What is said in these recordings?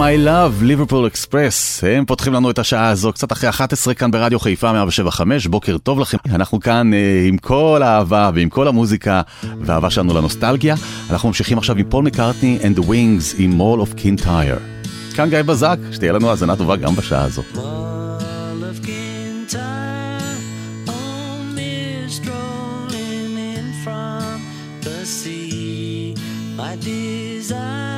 My Love, Liverpool Express, הם פותחים לנו את השעה הזו קצת אחרי 11 כאן ברדיו חיפה 175, בוקר טוב לכם. אנחנו כאן אה, עם כל האהבה ועם כל המוזיקה והאהבה שלנו לנוסטלגיה. אנחנו ממשיכים עכשיו עם פול מקארטני and the Wings עם Mall of Kintyre. כאן גיא בזק, שתהיה לנו האזנה טובה גם בשעה הזו. My desire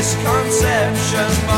misconception.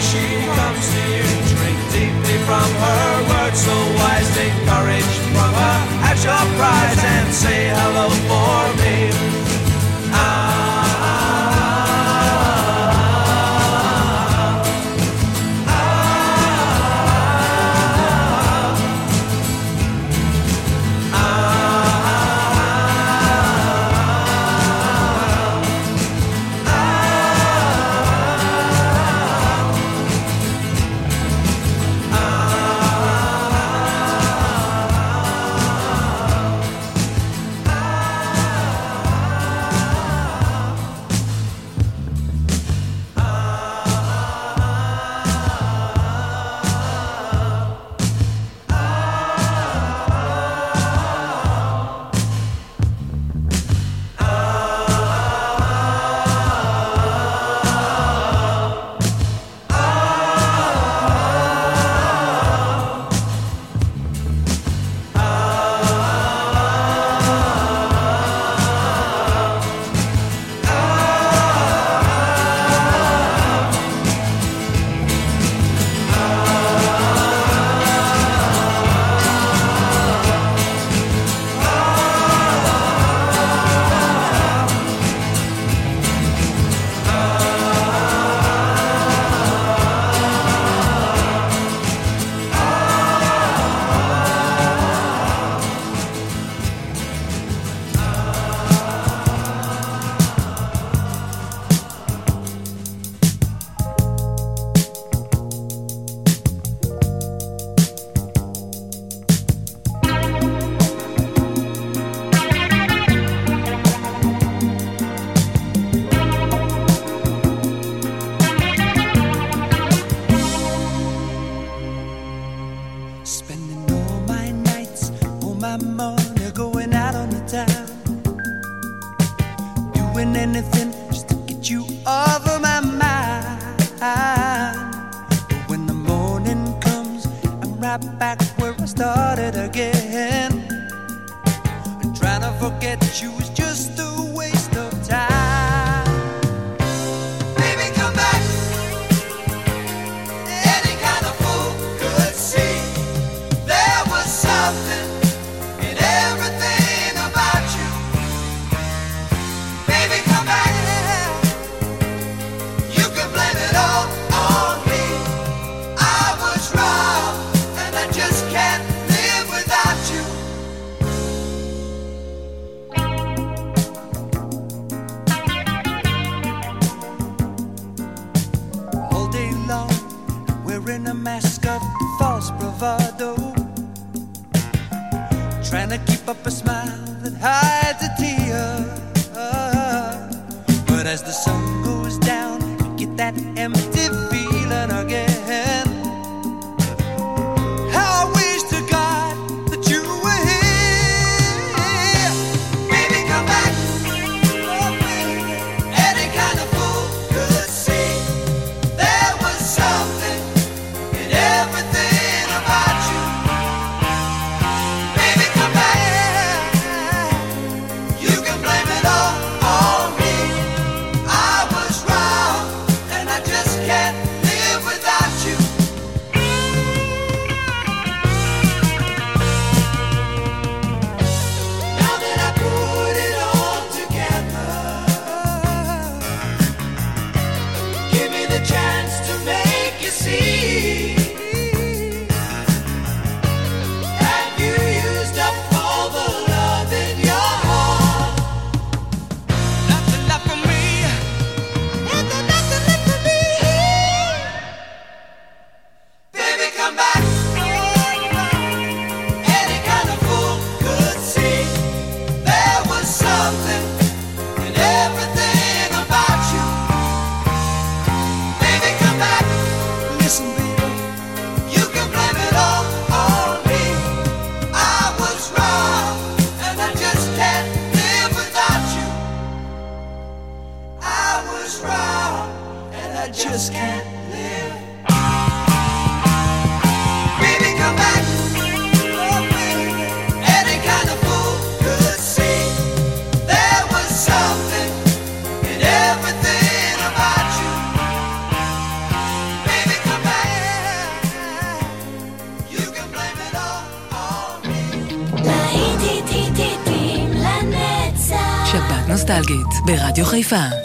she comes to you. Drink deeply from her words so wise. Take courage from her at your prize and say hello. רדיו חיפה.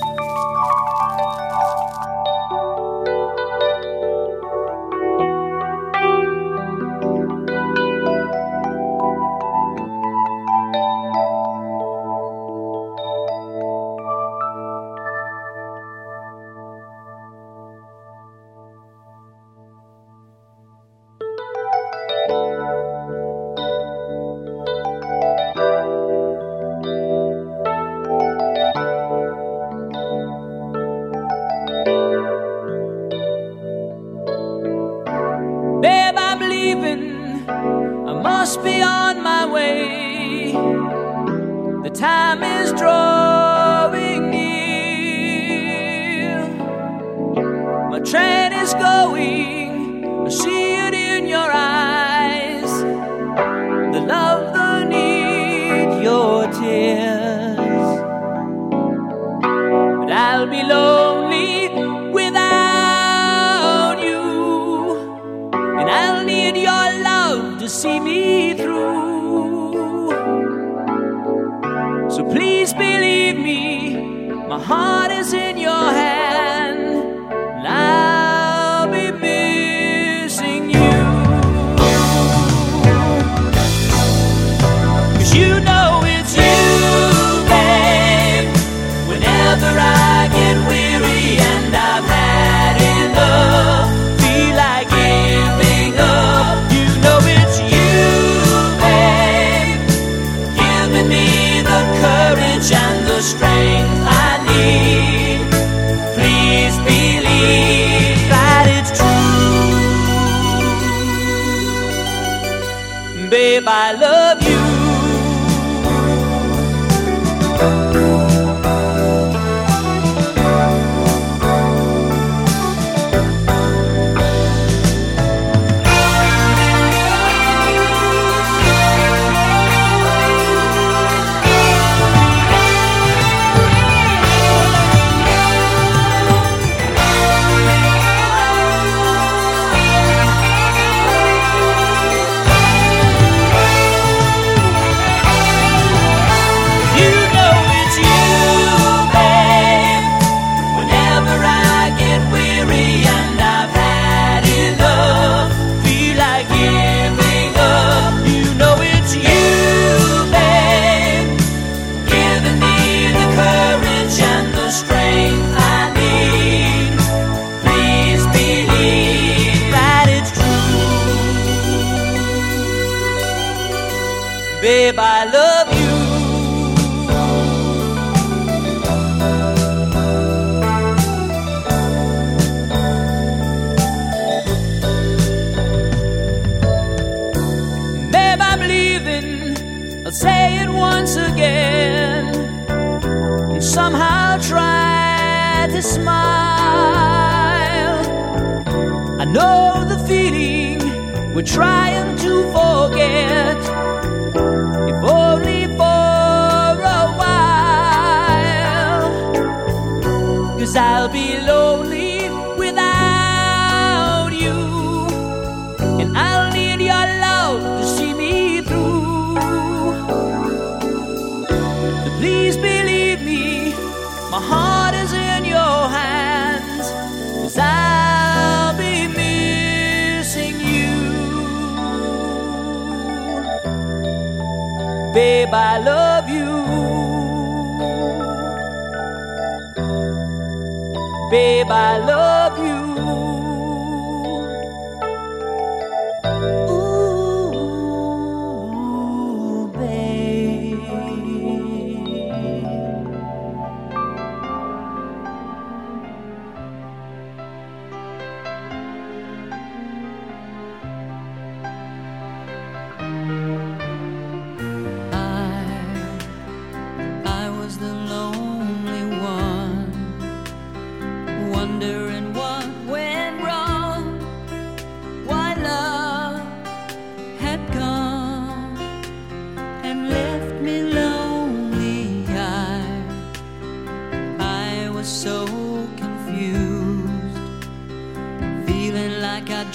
Babe, I love you.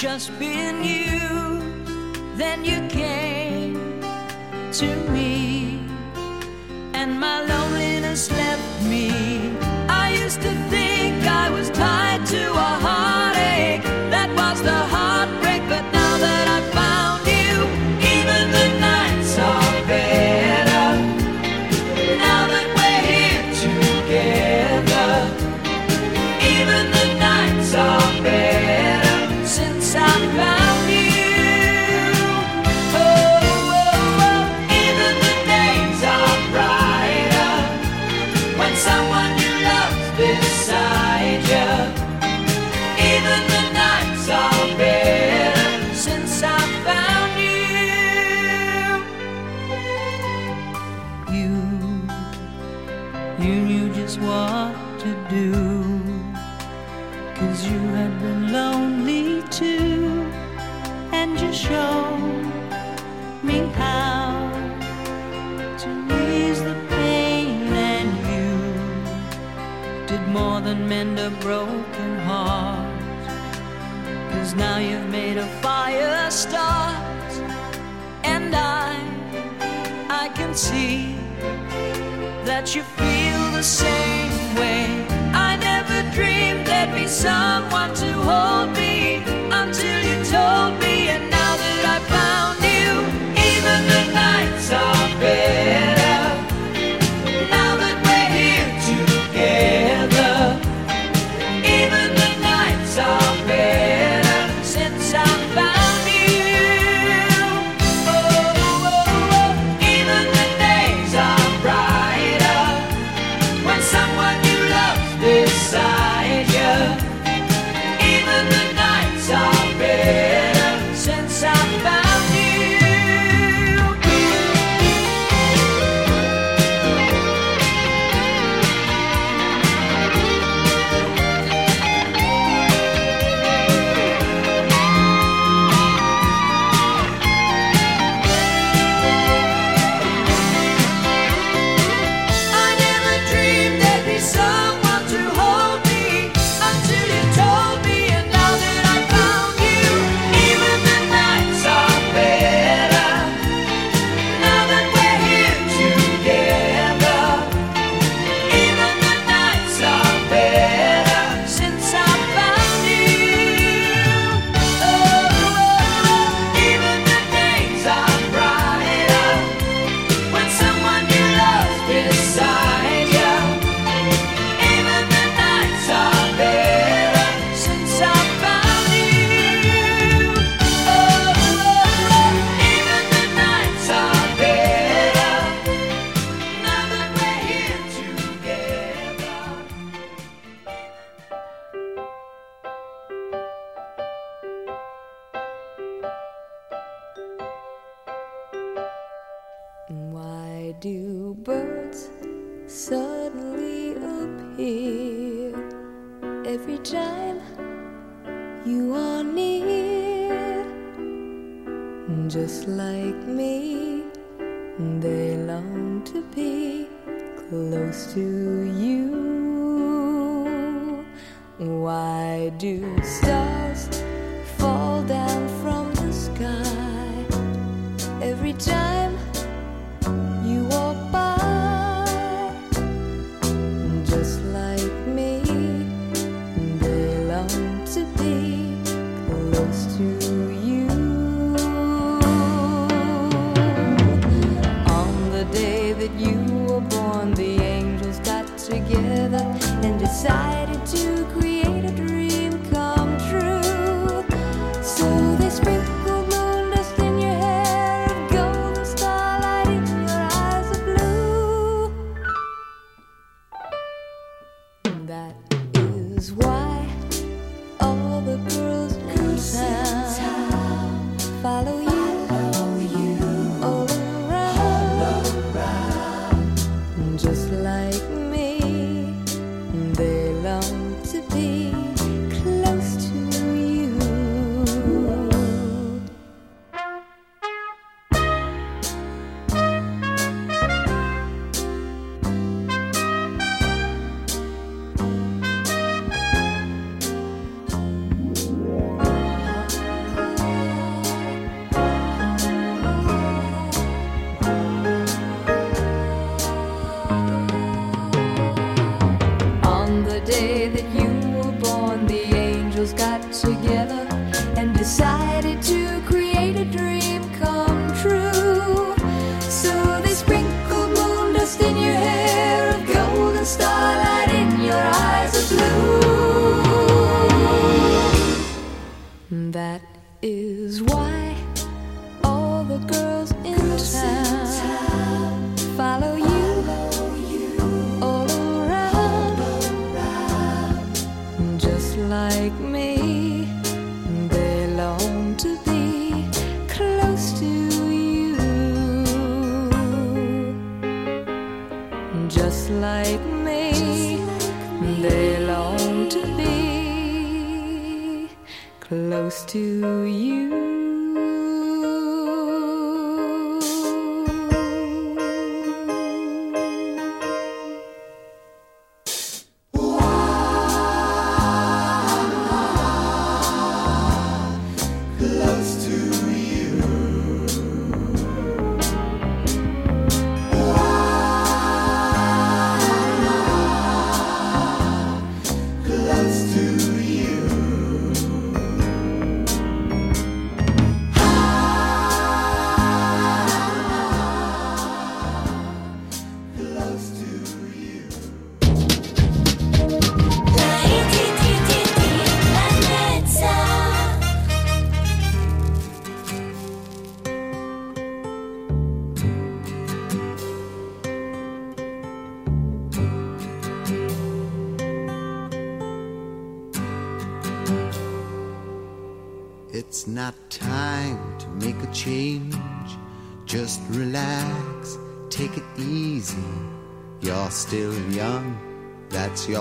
just been you. Then you came to me. Cause you have been lonely too, and you showed me how to ease the pain, and you did more than mend a broken heart. Cause now you've made a fire start, and I, I can see that you feel the same way there be someone to hold me until you told me.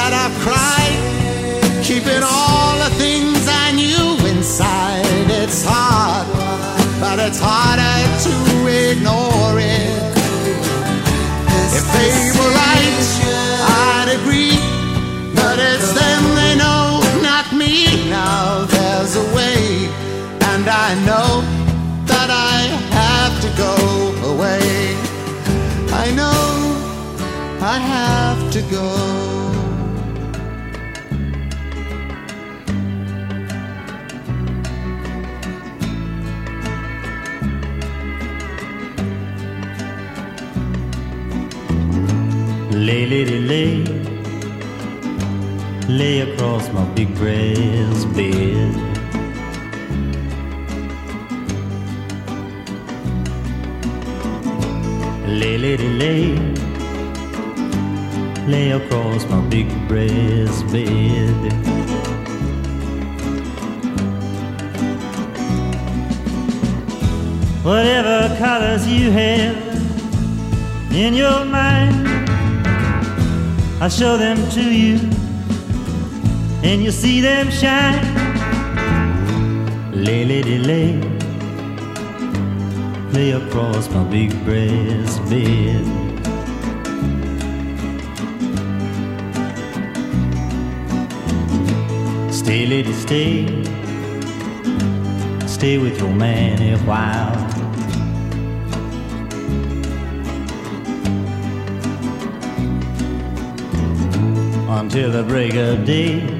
that I've cried, keeping all the things I knew inside. It's hard, but it's harder to ignore it. If they lay across my big brass bed. Lay, lady, lay, lay across my big brass bed. Whatever colors you have in your mind, I'll show them to you, and you'll see them shine. Lay, lady, lay, lay across my big brass bed. Stay, lady, stay. Stay with your man a while. Until the break of day.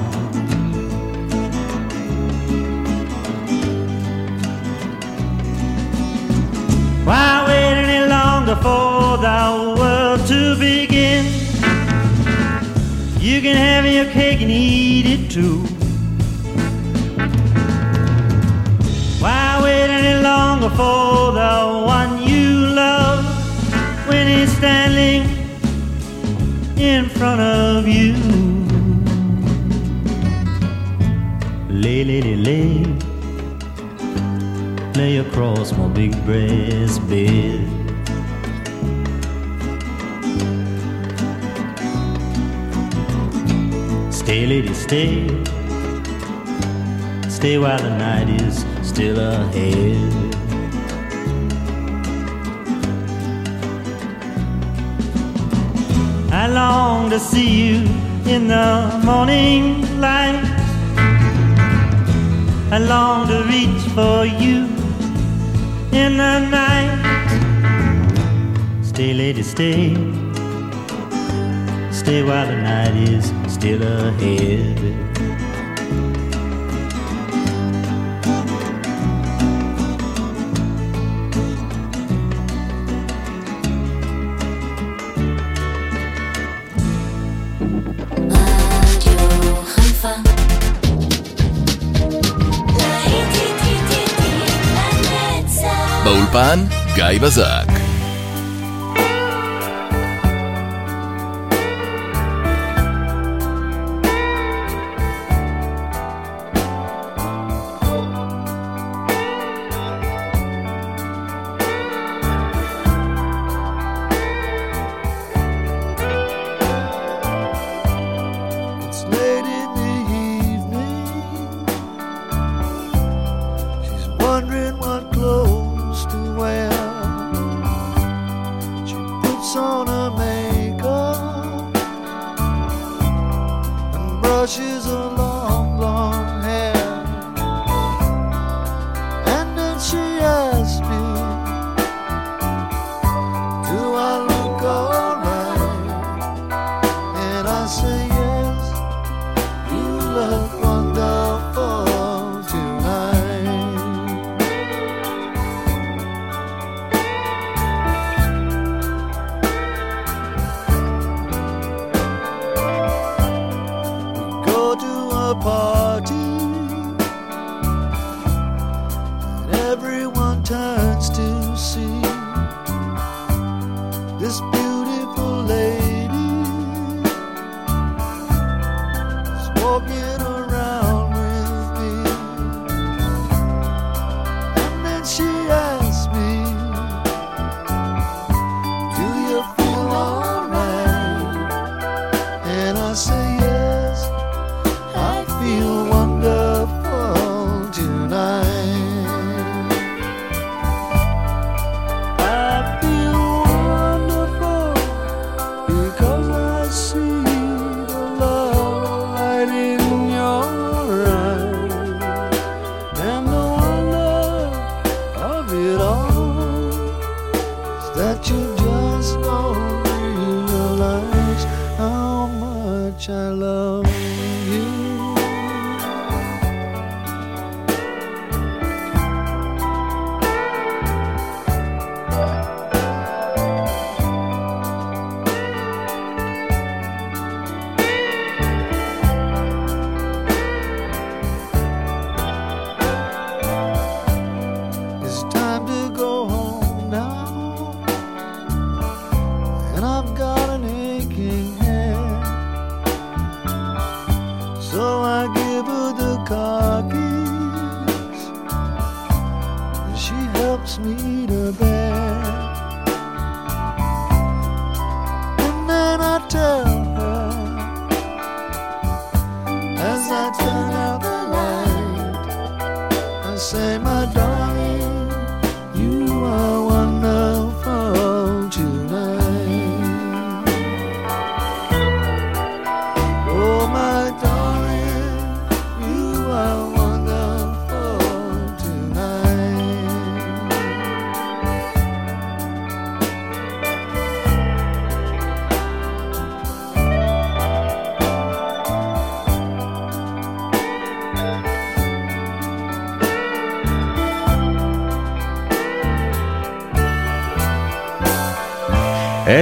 Why wait any longer for the world to begin? You can have your cake and eat it too. Why wait any longer for the one you love when he's standing in front of you? Lay, lay, lay, lay, across my big brass bed. Stay, lady, stay. Stay while the night is still ahead. I long to see you in the morning light. I long to reach for you in the night. Stay, lady, stay. Stay while the night is still ahead. באולפן גיא בזק.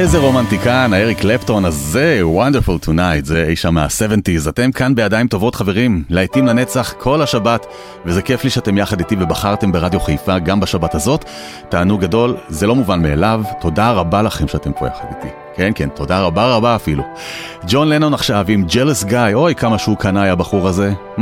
איזה רומנטיקן, האריק קלפטון הזה, wonderful tonight, זה אי שם מה-70's. אתם כאן בידיים טובות חברים, להיטים לנצח כל השבת, וזה כיף לי שאתם יחד איתי ובחרתם ברדיו חיפה גם בשבת הזאת. תענוג גדול, זה לא מובן מאליו, תודה רבה לכם שאתם פה יחד איתי. כן, כן, תודה רבה רבה אפילו. ג'ון לנון עכשיו עם ג'לס גיא, אוי כמה שהוא קנאי הבחור הזה. Mm.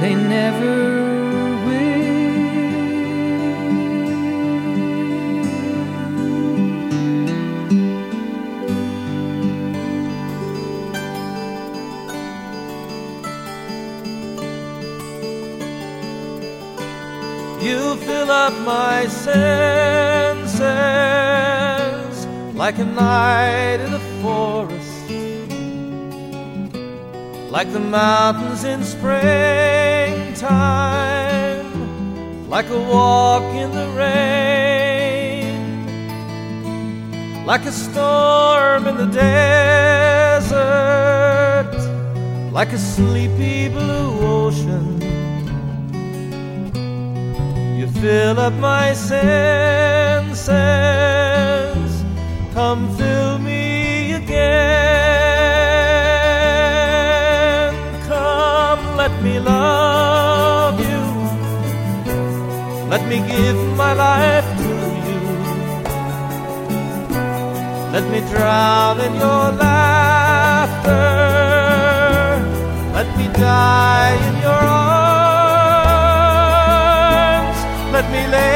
they never will. You fill up my senses like a night in a forest, like the mountains in springtime, like a walk in the rain, like a storm in the desert, like a sleepy blue ocean. You fill up my senses. Come fill me again. Come, let me love me give my life to you. Let me drown in your laughter. Let me die in your arms. Let me lay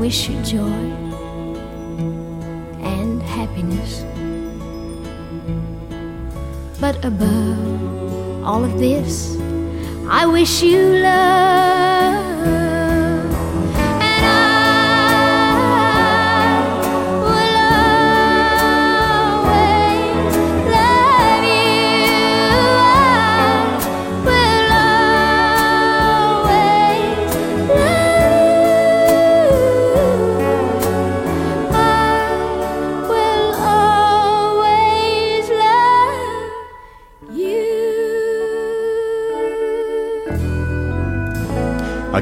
wish you joy and happiness. But above all of this, I wish you love.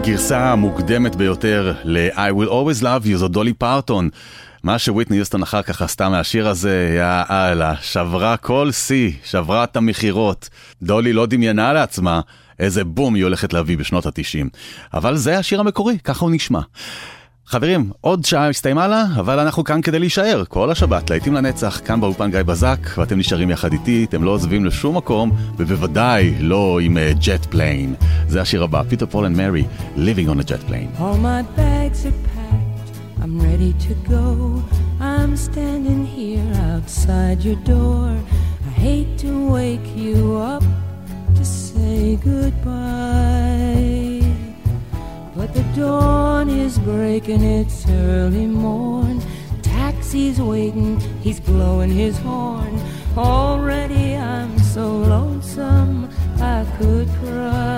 הגרסה המוקדמת ביותר ל-I will always love you זו דולי פרטון. מה שוויטני יוסטון אחר כך עשתה מהשיר הזה, יא אללה, שברה כל שיא, שברה את המכירות. דולי לא דמיינה לעצמה איזה בום היא הולכת להביא בשנות ה-90. אבל זה השיר המקורי, ככה הוא נשמע. חברים, עוד שעה הסתיימה לה, אבל אנחנו כאן כדי להישאר. כל השבת, להיטים לנצח, כאן באולפן גיא בזק, ואתם נשארים יחד איתי, אתם לא עוזבים לשום מקום, ובוודאי לא עם ג'ט פליין. זה השיר הבא, פיטר פול and מרי, Living on a Jet Plane. All my bags are packed, I'm ready to go. I'm standing here outside your door. I hate to wake you up to say goodbye. But the dawn is breaking, it's early morn. Taxi's waiting, he's blowing his horn. Already I'm so lonesome, I could cry.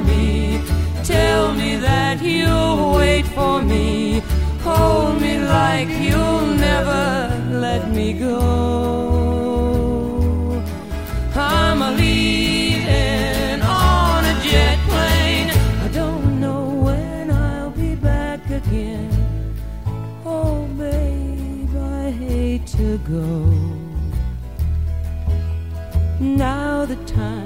Me. Tell me that you'll wait for me. Hold me like you'll never let me go. I'm a leaving on a jet plane. I don't know when I'll be back again. Oh, babe, I hate to go. Now the time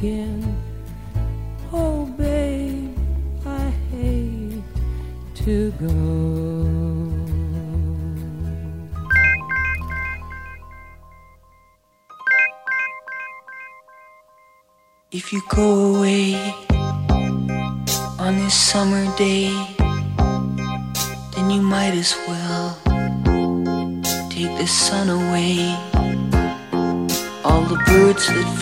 again. Oh, babe, I hate to go. If you go away on this summer day, then you might as well take the sun away. All the birds that